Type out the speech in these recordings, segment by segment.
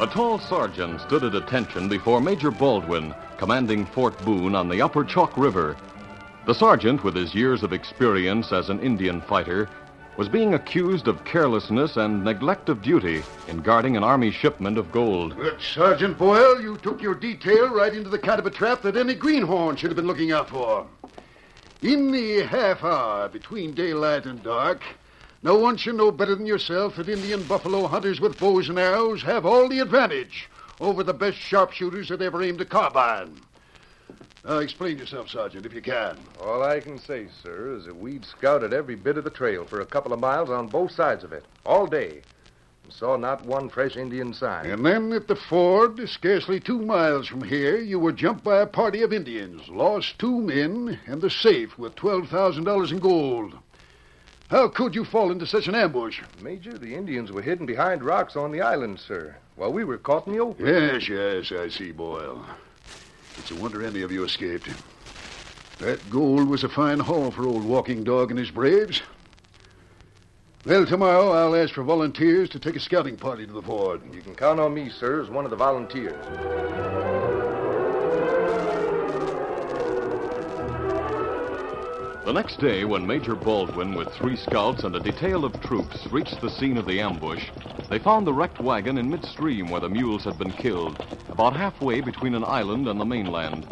A tall sergeant stood at attention before Major Baldwin, commanding Fort Boone on the upper Chalk River. The sergeant, with his years of experience as an Indian fighter, was being accused of carelessness and neglect of duty in guarding an army shipment of gold. But, Sergeant Boyle, you took your detail right into the kind of a trap that any greenhorn should have been looking out for. In the half hour between daylight and dark, no one should know better than yourself that Indian buffalo hunters with bows and arrows have all the advantage over the best sharpshooters that ever aimed a carbine. Now, explain yourself, Sergeant, if you can. All I can say, sir, is that we'd scouted every bit of the trail for a couple of miles on both sides of it, all day, and saw not one fresh Indian sign. And then at the ford, scarcely two miles from here, you were jumped by a party of Indians, lost two men, and the safe with $12,000 in gold. How could you fall into such an ambush? Major, the Indians were hidden behind rocks on the island, sir, while we were caught in the open. Yes, yes, I see, Boyle. It's a wonder any of you escaped. That gold was a fine haul for old Walking Dog and his braves. Well, tomorrow I'll ask for volunteers to take a scouting party to the ford. You can count on me, sir, as one of the volunteers. The next day, when Major Baldwin, with three scouts and a detail of troops, reached the scene of the ambush, they found the wrecked wagon in midstream where the mules had been killed, about halfway between an island and the mainland.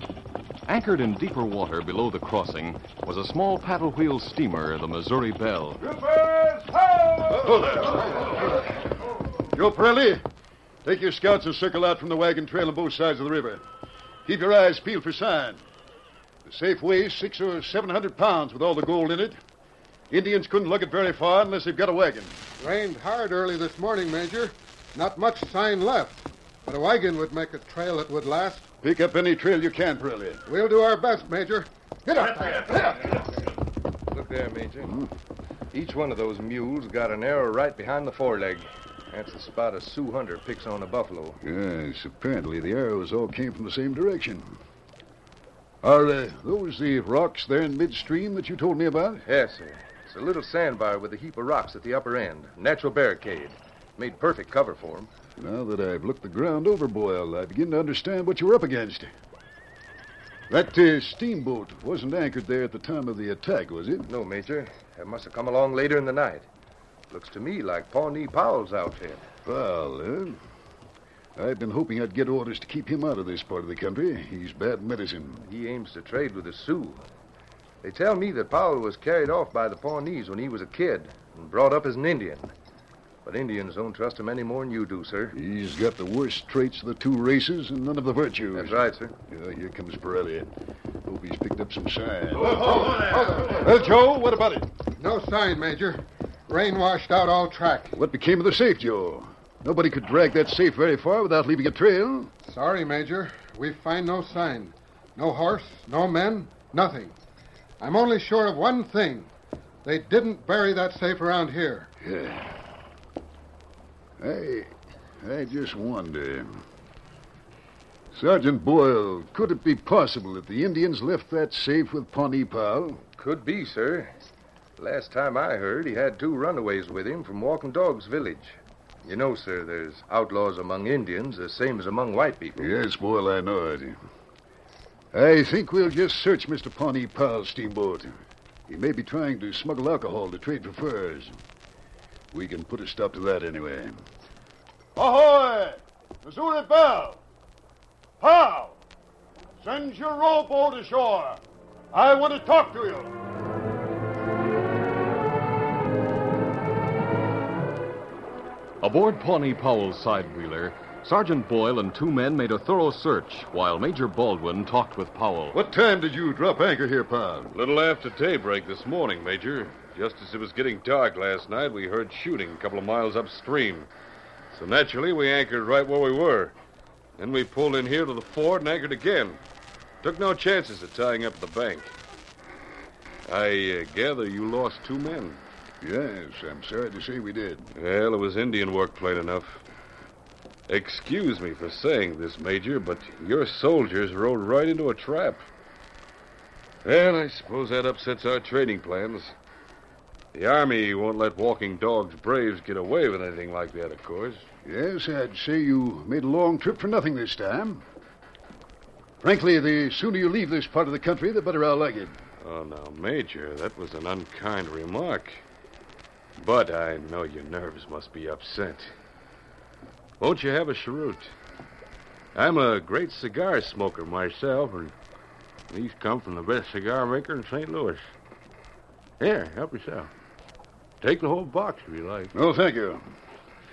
Anchored in deeper water below the crossing was a small paddle wheel steamer, the Missouri Belle. Joe Pirelli, take your scouts and circle out from the wagon trail on both sides of the river. Keep your eyes peeled for sign. The safe weighs six or seven hundred pounds with all the gold in it. Indians couldn't lug it very far unless they've got a wagon. Rained hard early this morning, Major. Not much sign left. But a wagon would make a trail that would last. Pick up any trail you can, Pirelli. We'll do our best, Major. Get up there. Get up. Look there, Major. Mm-hmm. Each one of those mules got an arrow right behind the foreleg. That's the spot a Sioux hunter picks on a buffalo. Yes, apparently the arrows all came from the same direction. Are uh, those the rocks there in midstream that you told me about? Yes, sir. It's a little sandbar with a heap of rocks at the upper end. Natural barricade. Made perfect cover for 'em. Now that I've looked the ground over, Boyle, I begin to understand what you're up against. That uh, steamboat wasn't anchored there at the time of the attack, was it? No, Major. It must have come along later in the night. Looks to me like Pawnee Powell's outfit. Well, I've been hoping I'd get orders to keep him out of this part of the country. He's bad medicine. He aims to trade with the Sioux. They tell me that Powell was carried off by the Pawnees when he was a kid and brought up as an Indian. But Indians don't trust him any more than you do, sir. He's got the worst traits of the two races and none of the virtues. That's right, sir. Yeah, here comes Pirelli. Hope he's picked up some sign. Oh, oh, oh, well, Joe, what about it? No sign, Major. Rain washed out all track. What became of the safe, Joe? Nobody could drag that safe very far without leaving a trail. Sorry, Major. We find no sign. No horse, no men, nothing. I'm only sure of one thing. They didn't bury that safe around here. Yeah. I, I just wonder. Sergeant Boyle, could it be possible that the Indians left that safe with Pawnee Powell? Could be, sir. Last time I heard, he had two runaways with him from Walking Dog's village. You know, sir, there's outlaws among Indians, the same as among white people. Yes, Boyle, I know it. I think we'll just search Mr. Pawnee Powell's steamboat. He may be trying to smuggle alcohol to trade for furs. We can put a stop to that anyway. Ahoy! Missouri Belle! Powell! Send your rowboat ashore. I want to talk to you. Aboard Pawnee Powell's side wheeler, Sergeant Boyle and two men made a thorough search while Major Baldwin talked with Powell. What time did you drop anchor here, Powell? Little after daybreak this morning, Major. Just as it was getting dark last night, we heard shooting a couple of miles upstream. So naturally, we anchored right where we were. Then we pulled in here to the ford and anchored again. Took no chances of tying up the bank. I uh, gather you lost two men. Yes, I'm sorry to say we did. Well, it was Indian work, plain enough. Excuse me for saying this, Major, but your soldiers rode right into a trap. Well, I suppose that upsets our trading plans. The Army won't let Walking Dog's braves get away with anything like that, of course. Yes, I'd say you made a long trip for nothing this time. Frankly, the sooner you leave this part of the country, the better I'll like it. Oh, now, Major, that was an unkind remark. But I know your nerves must be upset. Won't you have a cheroot? I'm a great cigar smoker myself, and these come from the best cigar maker in St. Louis. Here, help yourself. Take the whole box if you like. No, thank you.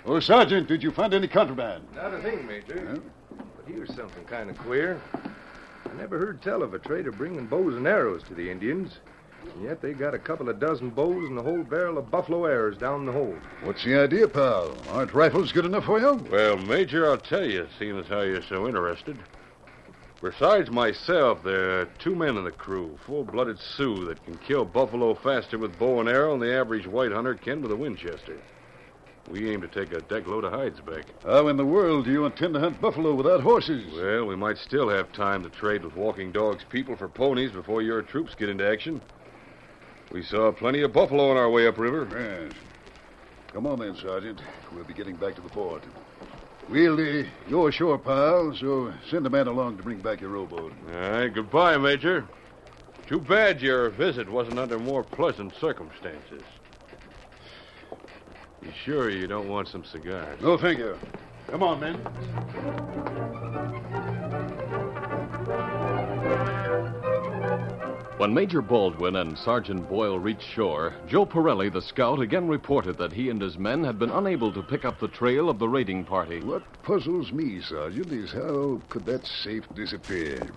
Oh, Sergeant, did you find any contraband? Not a thing, Major. But here's something kind of queer. I never heard tell of a trader bringing bows and arrows to the Indians. And yet they got a couple of dozen bows and a whole barrel of buffalo arrows down the hold. What's the idea, pal? Aren't rifles good enough for you? Well, Major, I'll tell you, seeing as how you're so interested. Besides myself, there are two men in the crew, full-blooded Sioux, that can kill buffalo faster with bow and arrow than the average white hunter can with a Winchester. We aim to take a deck load of hides back. How in the world do you intend to hunt buffalo without horses? Well, we might still have time to trade with Walking Dog's people for ponies before your troops get into action. We saw plenty of buffalo on our way upriver. Yes. Come on then, Sergeant. We'll be getting back to the fort. We'll, uh, go ashore, pal, so send a man along to bring back your rowboat. All right, goodbye, Major. Too bad your visit wasn't under more pleasant circumstances. You sure you don't want some cigars? No, thank you. Come on, men. When Major Baldwin and Sergeant Boyle reached shore, Joe Pirelli, the scout, again reported that he and his men had been unable to pick up the trail of the raiding party. What puzzles me, Sergeant, is how could that safe disappear?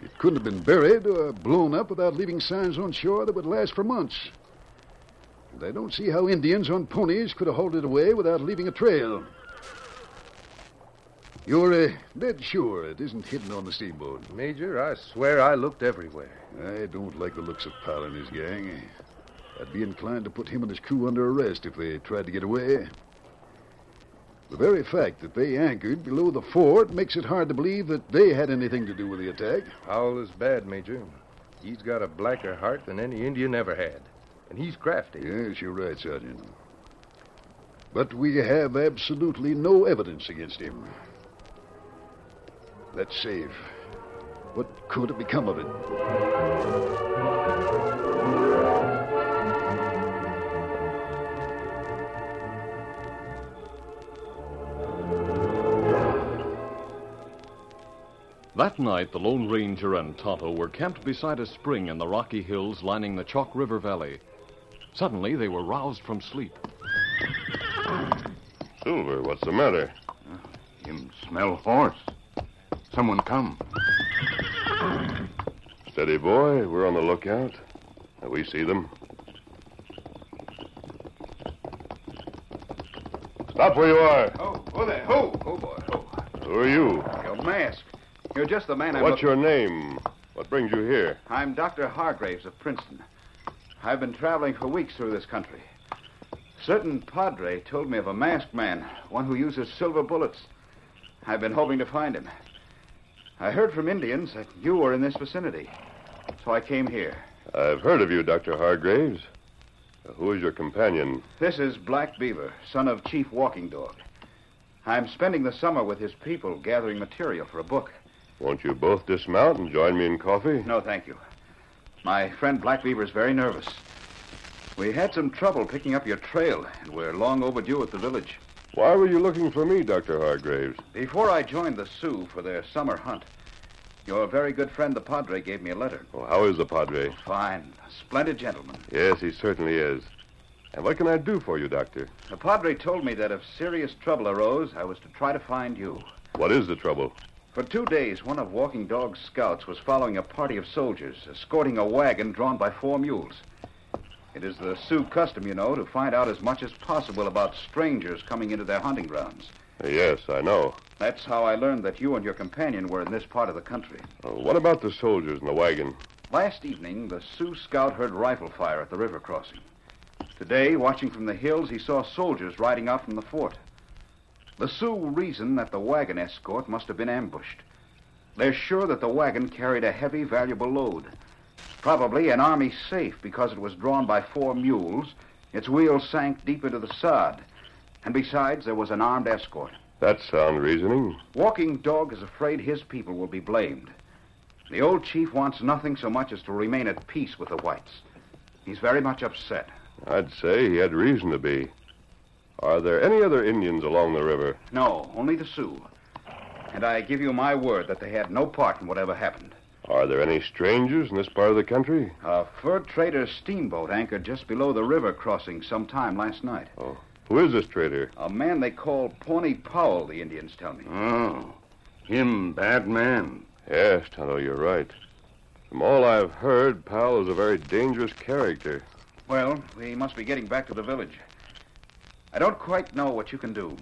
It couldn't have been buried or blown up without leaving signs on shore that would last for months. And I don't see how Indians on ponies could have hauled it away without leaving a trail. You're uh, dead sure it isn't hidden on the steamboat. Major, I swear I looked everywhere. I don't like the looks of Powell and his gang. I'd be inclined to put him and his crew under arrest if they tried to get away. The very fact that they anchored below the fort makes it hard to believe that they had anything to do with the attack. Powell is bad, Major. He's got a blacker heart than any Indian ever had. And he's crafty. Yes, you're right, Sergeant. But we have absolutely no evidence against him. That safe. What could have become of it? That night, the Lone Ranger and Tonto were camped beside a spring in the rocky hills lining the Chalk River Valley. Suddenly, they were roused from sleep. Silver, what's the matter? Him smell horse. Someone come. Steady, boy. We're on the lookout. We see them. Stop where you are. Oh, oh there. Oh, oh boy. Oh. Who are you? Your mask. You're just the man I'm What's look- your name? What brings you here? I'm Dr. Hargraves of Princeton. I've been traveling for weeks through this country. Certain padre told me of a masked man, one who uses silver bullets. I've been hoping to find him. I heard from Indians that you were in this vicinity, so I came here. I've heard of you, Dr. Hargraves. Who is your companion? This is Black Beaver, son of Chief Walking Dog. I'm spending the summer with his people gathering material for a book. Won't you both dismount and join me in coffee? No, thank you. My friend Black Beaver is very nervous. We had some trouble picking up your trail, and we're long overdue at the village. Why were you looking for me, Dr. Hargraves? Before I joined the Sioux for their summer hunt, your very good friend the Padre gave me a letter. Oh, how is the Padre? Fine, a splendid gentleman. Yes, he certainly is. And what can I do for you, Doctor? The Padre told me that if serious trouble arose, I was to try to find you. What is the trouble? For two days, one of Walking Dog's scouts was following a party of soldiers, escorting a wagon drawn by four mules. It is the Sioux custom, you know, to find out as much as possible about strangers coming into their hunting grounds. Yes, I know. That's how I learned that you and your companion were in this part of the country. Uh, what about the soldiers in the wagon? Last evening, the Sioux scout heard rifle fire at the river crossing. Today, watching from the hills, he saw soldiers riding out from the fort. The Sioux reason that the wagon escort must have been ambushed. They're sure that the wagon carried a heavy, valuable load. Probably an army safe because it was drawn by four mules. Its wheels sank deep into the sod. And besides, there was an armed escort. That's sound reasoning. Walking Dog is afraid his people will be blamed. The old chief wants nothing so much as to remain at peace with the whites. He's very much upset. I'd say he had reason to be. Are there any other Indians along the river? No, only the Sioux. And I give you my word that they had no part in whatever happened. Are there any strangers in this part of the country? A fur trader's steamboat anchored just below the river crossing sometime last night. Oh. Who is this trader? A man they call Pawnee Powell, the Indians tell me. Oh, him bad man. Yes, Tonto, you're right. From all I've heard, Powell is a very dangerous character. Well, we must be getting back to the village. I don't quite know what you can do.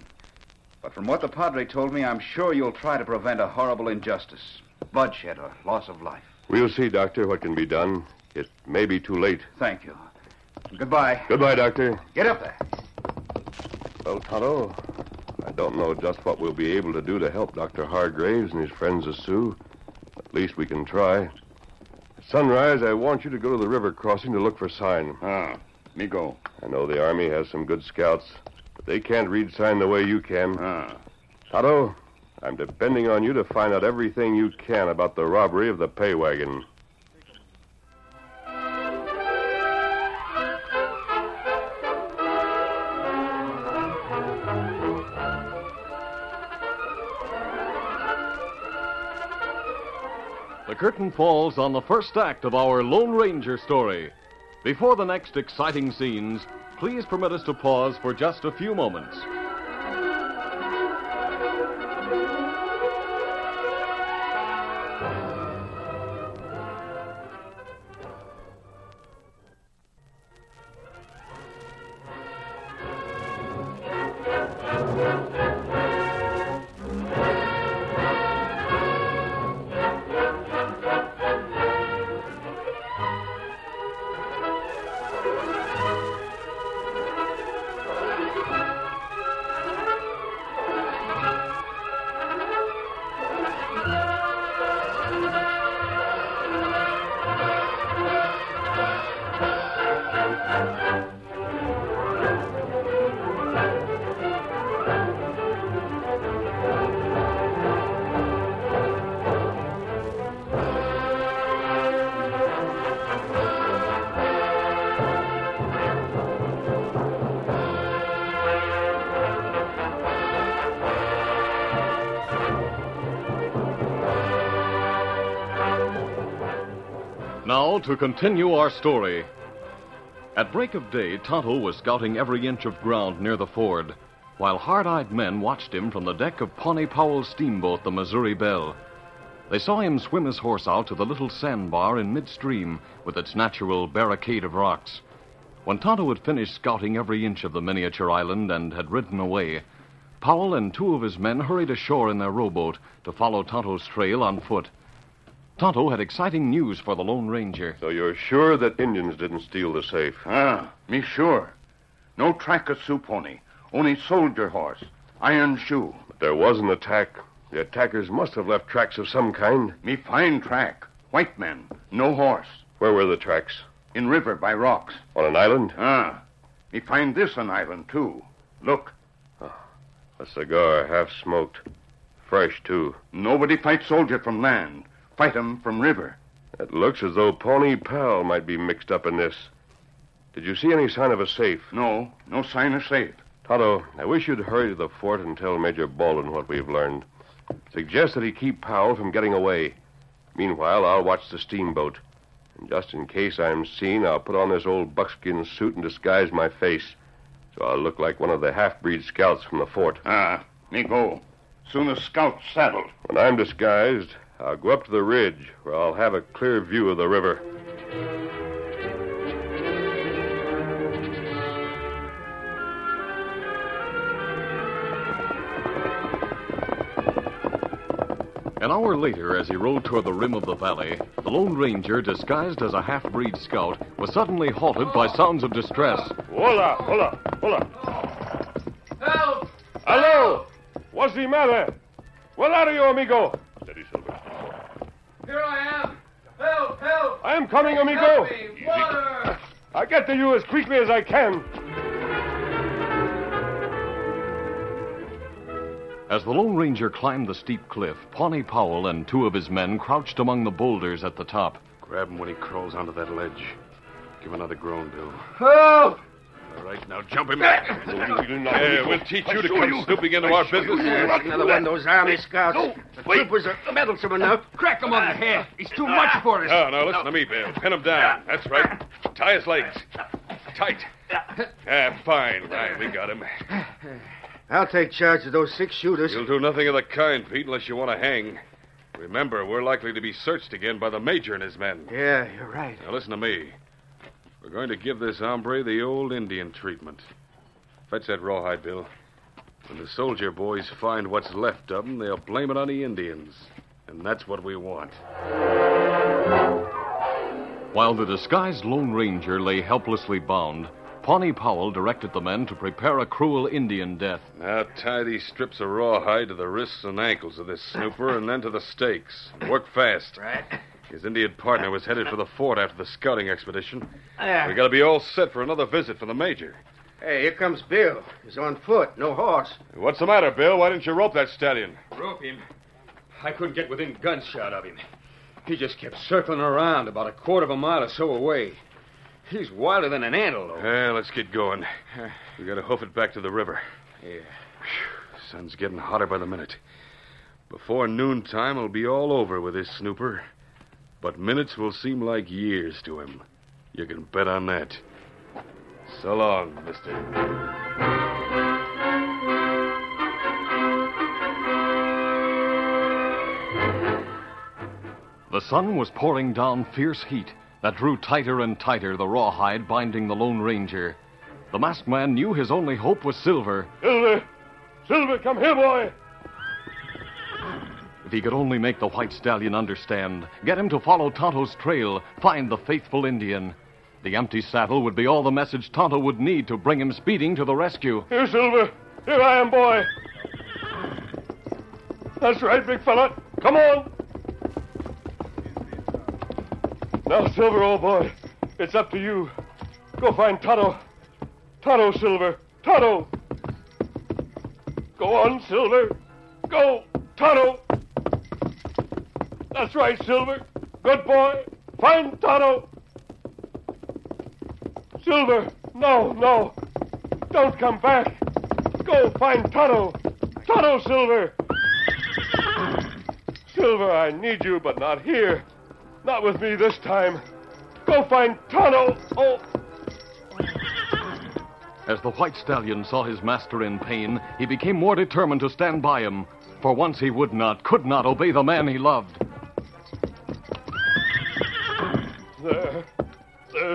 But from what the Padre told me, I'm sure you'll try to prevent a horrible injustice bloodshed or loss of life. We'll see, Doctor, what can be done. It may be too late. Thank you. Goodbye. Goodbye, Doctor. Get up there. Well, Tonto, I don't know just what we'll be able to do to help Dr. Hargraves and his friends the Sioux. At least we can try. At sunrise, I want you to go to the river crossing to look for sign. Ah, me go. I know the Army has some good scouts, but they can't read sign the way you can. Ah. Tonto, I'm depending on you to find out everything you can about the robbery of the pay wagon. The curtain falls on the first act of our Lone Ranger story. Before the next exciting scenes, please permit us to pause for just a few moments. To continue our story. At break of day, Tonto was scouting every inch of ground near the ford, while hard eyed men watched him from the deck of Pawnee Powell's steamboat, the Missouri Belle. They saw him swim his horse out to the little sandbar in midstream with its natural barricade of rocks. When Tonto had finished scouting every inch of the miniature island and had ridden away, Powell and two of his men hurried ashore in their rowboat to follow Tonto's trail on foot. Tonto had exciting news for the Lone Ranger. So you're sure that Indians didn't steal the safe? Ah, me sure. No track of Sioux pony. Only soldier horse. Iron shoe. But there was an attack. The attackers must have left tracks of some kind. Me find track. White men. No horse. Where were the tracks? In river by rocks. On an island? Ah. Me find this an island, too. Look. A cigar, half smoked. Fresh, too. Nobody fight soldier from land. Fight 'em from river. It looks as though Pawnee Powell might be mixed up in this. Did you see any sign of a safe? No, no sign of safe. Tonto, I wish you'd hurry to the fort and tell Major Baldwin what we've learned. Suggest that he keep Powell from getting away. Meanwhile, I'll watch the steamboat. And just in case I'm seen, I'll put on this old buckskin suit and disguise my face. So I'll look like one of the half-breed scouts from the fort. Ah, me go. Soon as scout's saddled. When I'm disguised, I'll go up to the ridge where I'll have a clear view of the river. An hour later, as he rode toward the rim of the valley, the Lone Ranger, disguised as a half breed scout, was suddenly halted by sounds of distress. Hola, hola, hola. Help! Hello! What's the matter? Where are you, amigo? Steady, Silver. Here I am! Help! Help! I am coming, amigo. Help me! Water! I'll get to you as quickly as I can. As the Lone Ranger climbed the steep cliff, Pawnee Powell and two of his men crouched among the boulders at the top. Grab him when he crawls onto that ledge. Give another groan, Bill. Help! All right, now jump him. Yeah, we'll teach you to come snooping into our business. Another one of those army scouts. the troopers are meddlesome enough. Crack him on the head. He's too much for us. No, no, listen to me, Bill. Pin him down. That's right. Tie his legs. Tight. Ah, fine, fine. We got him. I'll take charge of those six shooters. You'll do nothing of the kind, Pete, unless you want to hang. Remember, we're likely to be searched again by the Major and his men. Yeah, you're right. Now, listen to me. We're going to give this hombre the old Indian treatment. Fetch that rawhide, Bill. When the soldier boys find what's left of them, they'll blame it on the Indians. And that's what we want. While the disguised Lone Ranger lay helplessly bound, Pawnee Powell directed the men to prepare a cruel Indian death. Now tie these strips of rawhide to the wrists and ankles of this snooper and then to the stakes. Work fast. Right. His Indian partner was headed for the fort after the scouting expedition. Yeah. We gotta be all set for another visit from the Major. Hey, here comes Bill. He's on foot, no horse. What's the matter, Bill? Why didn't you rope that stallion? Rope him? I couldn't get within gunshot of him. He just kept circling around about a quarter of a mile or so away. He's wilder than an antelope. Yeah, let's get going. We gotta hoof it back to the river. Yeah. Sun's getting hotter by the minute. Before noontime, it'll be all over with this snooper. But minutes will seem like years to him. You can bet on that. So long, mister. The sun was pouring down fierce heat that drew tighter and tighter the rawhide binding the Lone Ranger. The masked man knew his only hope was Silver. Silver! Silver, come here, boy! He could only make the white stallion understand, get him to follow Tonto's trail, find the faithful Indian. The empty saddle would be all the message Tonto would need to bring him speeding to the rescue. Here, Silver. Here I am, boy. That's right, big fella. Come on. Now, Silver, old boy, it's up to you. Go find Tonto. Tonto, Silver. Tonto. Go on, Silver. Go, Tonto. That's right, Silver. Good boy. Find Tonto. Silver, no, no. Don't come back. Go find Tonto. Tonto, Silver. Silver, I need you, but not here. Not with me this time. Go find Tonto. Oh. As the white stallion saw his master in pain, he became more determined to stand by him. For once he would not, could not obey the man he loved.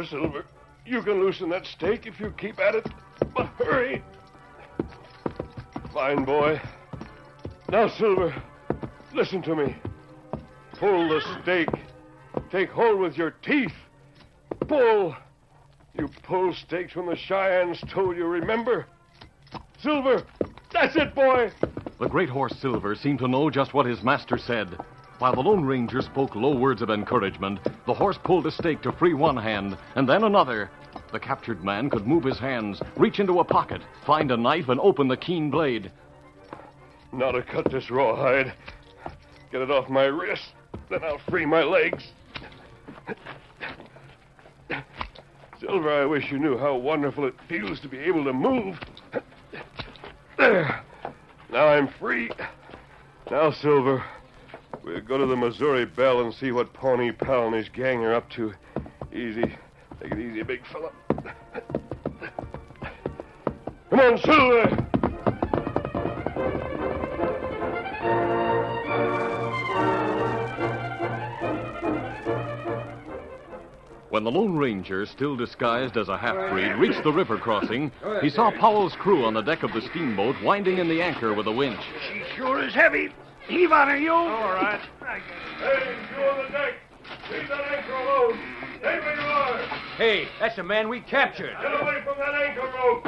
Silver. You can loosen that stake if you keep at it. But hurry. Fine boy. Now, Silver, listen to me. Pull the stake. Take hold with your teeth. Pull. You pull stakes when the Cheyennes told you, remember? Silver, that's it, boy. The great horse Silver seemed to know just what his master said. While the Lone Ranger spoke low words of encouragement, the horse pulled a stake to free one hand and then another. The captured man could move his hands, reach into a pocket, find a knife, and open the keen blade. Now to cut this rawhide. Get it off my wrist, then I'll free my legs. Silver, I wish you knew how wonderful it feels to be able to move. There. Now I'm free. Now, Silver, we'll go to the Missouri Belle and see what Pawnee Powell and his gang are up to. Easy. Take it easy, big fella. Come on, Silver! When the Lone Ranger, still disguised as a half breed, reached the river crossing, he saw Powell's crew on the deck of the steamboat winding in the anchor with a winch. She sure is heavy. Heave on her, you. All right. Hey, you on the deck. Leave that anchor alone. Stay where you are. Hey, that's the man we captured. Get away from that anchor rope.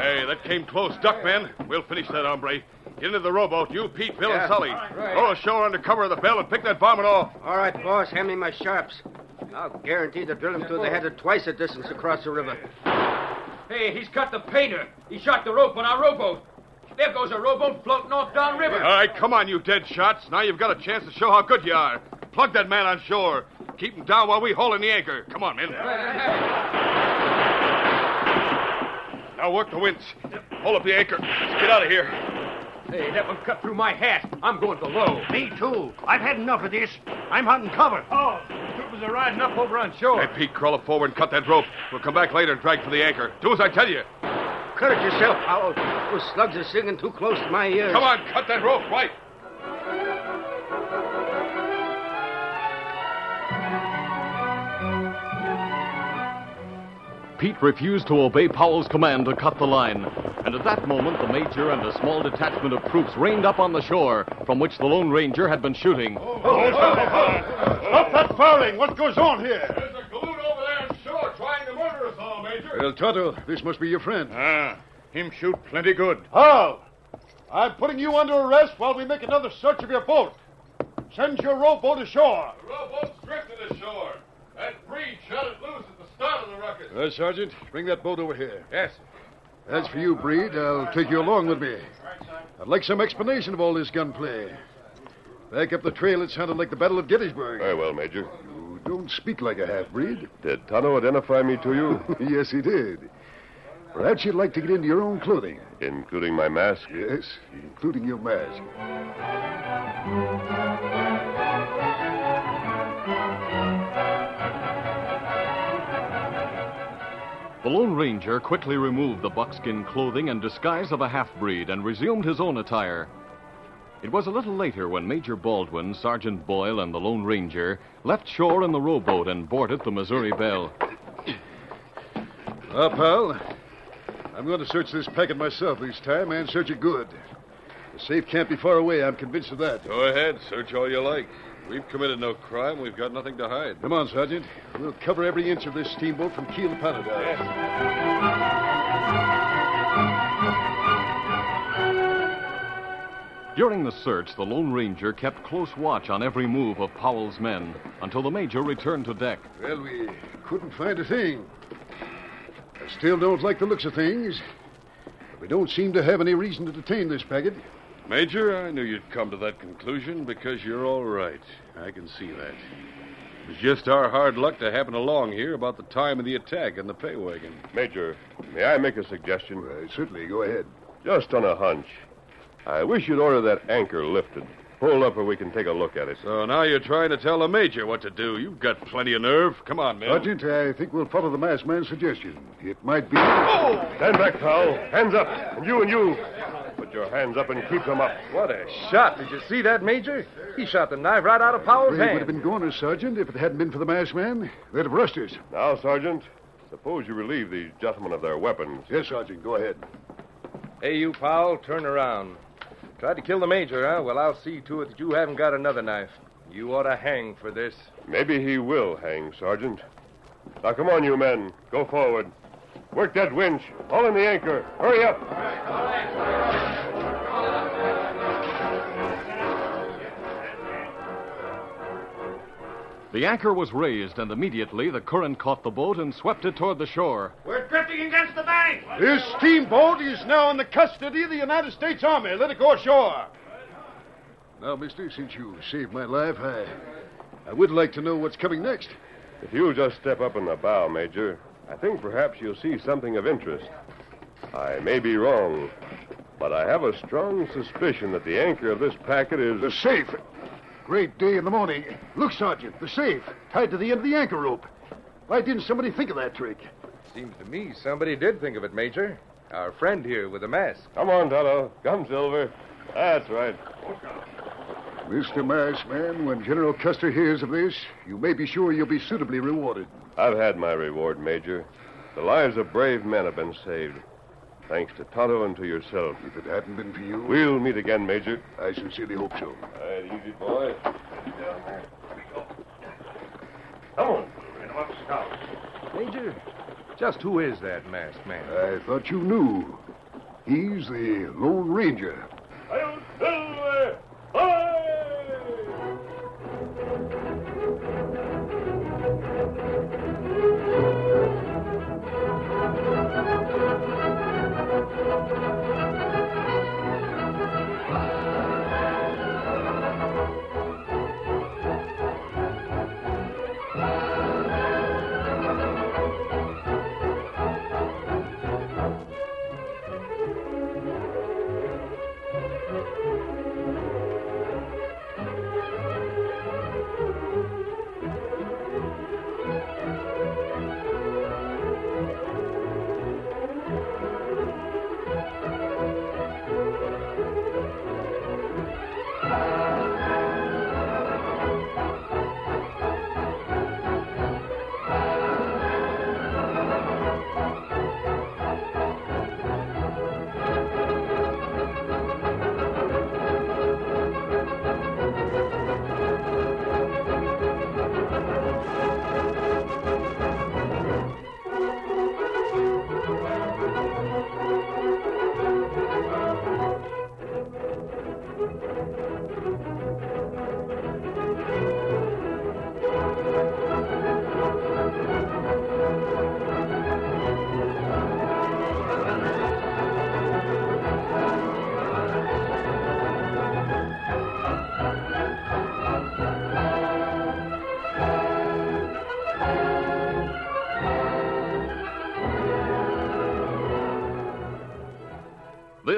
Hey, that came close. Duck, men. We'll finish that hombre. Get into the rowboat. You, Pete, Bill, Yeah. and Sully. Right. Row ashore under cover of the Belle and pick that varmint off. All right, boss. Hand me my sharps. I'll guarantee to drill him through the head at twice the distance across the river. Hey, he's cut the painter. He shot the rope on our rowboat. There goes a rowboat floating off downriver. All right, come on, you dead shots. Now you've got a chance to show how good you are. Plug that man on shore. Keep him down while we haul in the anchor. Come on, men. Now work the winch. Hold up the anchor. Let's get out of here. Hey, that one cut through my hat. I'm going below. Me, too. I've had enough of this. I'm hunting cover. Oh, the troopers are riding up over on shore. Hey, Pete, crawl up forward and cut that rope. We'll come back later and drag for the anchor. Do as I tell you. Courage yourself, Powell. Those slugs are singing too close to my ears. Come on, cut that rope, right. Pete refused to obey Powell's command to cut the line. And at that moment, the major and a small detachment of troops reined up on the shore from which the Lone Ranger had been shooting. Stop that fouling! What goes on here? There's a galoot over there on shore trying to murder us all, Major. Well, Tonto, this must be your friend. Ah, him shoot plenty good. How? I'm putting you under arrest while we make another search of your boat. Send your rowboat ashore. The rowboat's drifted ashore. That breed shot it loose at the start of the ruckus. Uh, Sergeant, bring that boat over here. Yes. As for you, Breed, I'll take you along with me. I'd like some explanation of all this gunplay. Back up the trail, it sounded like the Battle of Gettysburg. Very well, Major. You don't speak like a half-breed. Did Tonto identify me to you? yes, he did. Perhaps you'd like to get into your own clothing. Including my mask? Yes, including your mask. The Lone Ranger quickly removed the buckskin clothing and disguise of a half breed and resumed his own attire. It was a little later when Major Baldwin, Sergeant Boyle, and the Lone Ranger left shore in the rowboat and boarded the Missouri Belle. Uh, now, pal, I'm going to search this packet myself this time and search it good. The safe can't be far away, I'm convinced of that. Go ahead, search all you like. We've committed no crime. We've got nothing to hide. Come on, Sergeant. We'll cover every inch of this steamboat from keel to paddle. During the search, the Lone Ranger kept close watch on every move of Powell's men until the Major returned to deck. Well, we couldn't find a thing. I still don't like the looks of things. But we don't seem to have any reason to detain this packet. Major, I knew you'd come to that conclusion because you're all right. I can see that. It was just our hard luck to happen along here about the time of the attack in the pay wagon. Major, may I make a suggestion? Uh, certainly, go ahead. Just on a hunch. I wish you'd order that anchor lifted. Pull up where we can take a look at it. So now you're trying to tell the Major what to do. You've got plenty of nerve. Come on, man. Sergeant, I think we'll follow the masked man's suggestion. It might be. Oh! Stand back, pal. Hands up. And you and you. Put your hands up and keep them up. What a shot. Did you see that, Major? He shot the knife right out of Powell's hand. They would have been goners, Sergeant, if it hadn't been for the masked man. They'd have rushed us. Now, Sergeant, suppose you relieve these gentlemen of their weapons. Yes, Sergeant, go ahead. Hey, you, Powell, turn around. Tried to kill the Major, huh? Well, I'll see to it that you haven't got another knife. You ought to hang for this. Maybe he will hang, Sergeant. Now, come on, you men. Go forward. Work that winch. Haul in the anchor. Hurry up. The anchor was raised, and immediately the current caught the boat and swept it toward the shore. We're drifting against the bank. This steamboat is now in the custody of the United States Army. Let it go ashore. Now, mister, since you saved my life, I, I would like to know what's coming next. If you'll just step up in the bow, Major, I think perhaps you'll see something of interest. I may be wrong, but I have a strong suspicion that the anchor of this packet is. The safe. Great day in the morning. Look, Sergeant, the safe, tied to the end of the anchor rope. Why didn't somebody think of that trick? Seems to me somebody did think of it, Major. Our friend here with the mask. Come on, Tonto. Come, Silver. That's right. Mr. Masked Man, when General Custer hears of this, you may be sure you'll be suitably rewarded. I've had my reward, Major. The lives of brave men have been saved. Thanks to Tonto and to yourself. If it hadn't been for you. We'll meet again, Major. I sincerely hope so. All right, easy, boy. Come on. Major, just who is that masked man? I thought you knew. He's the Lone Ranger. Hi-Yo Silver!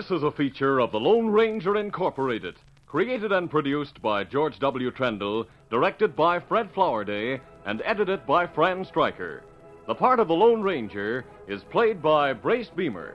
This is a feature of the Lone Ranger Incorporated, created and produced by George W. Trendle, directed by Fred Flowerday, and edited by Fran Striker. The part of the Lone Ranger is played by Brace Beemer.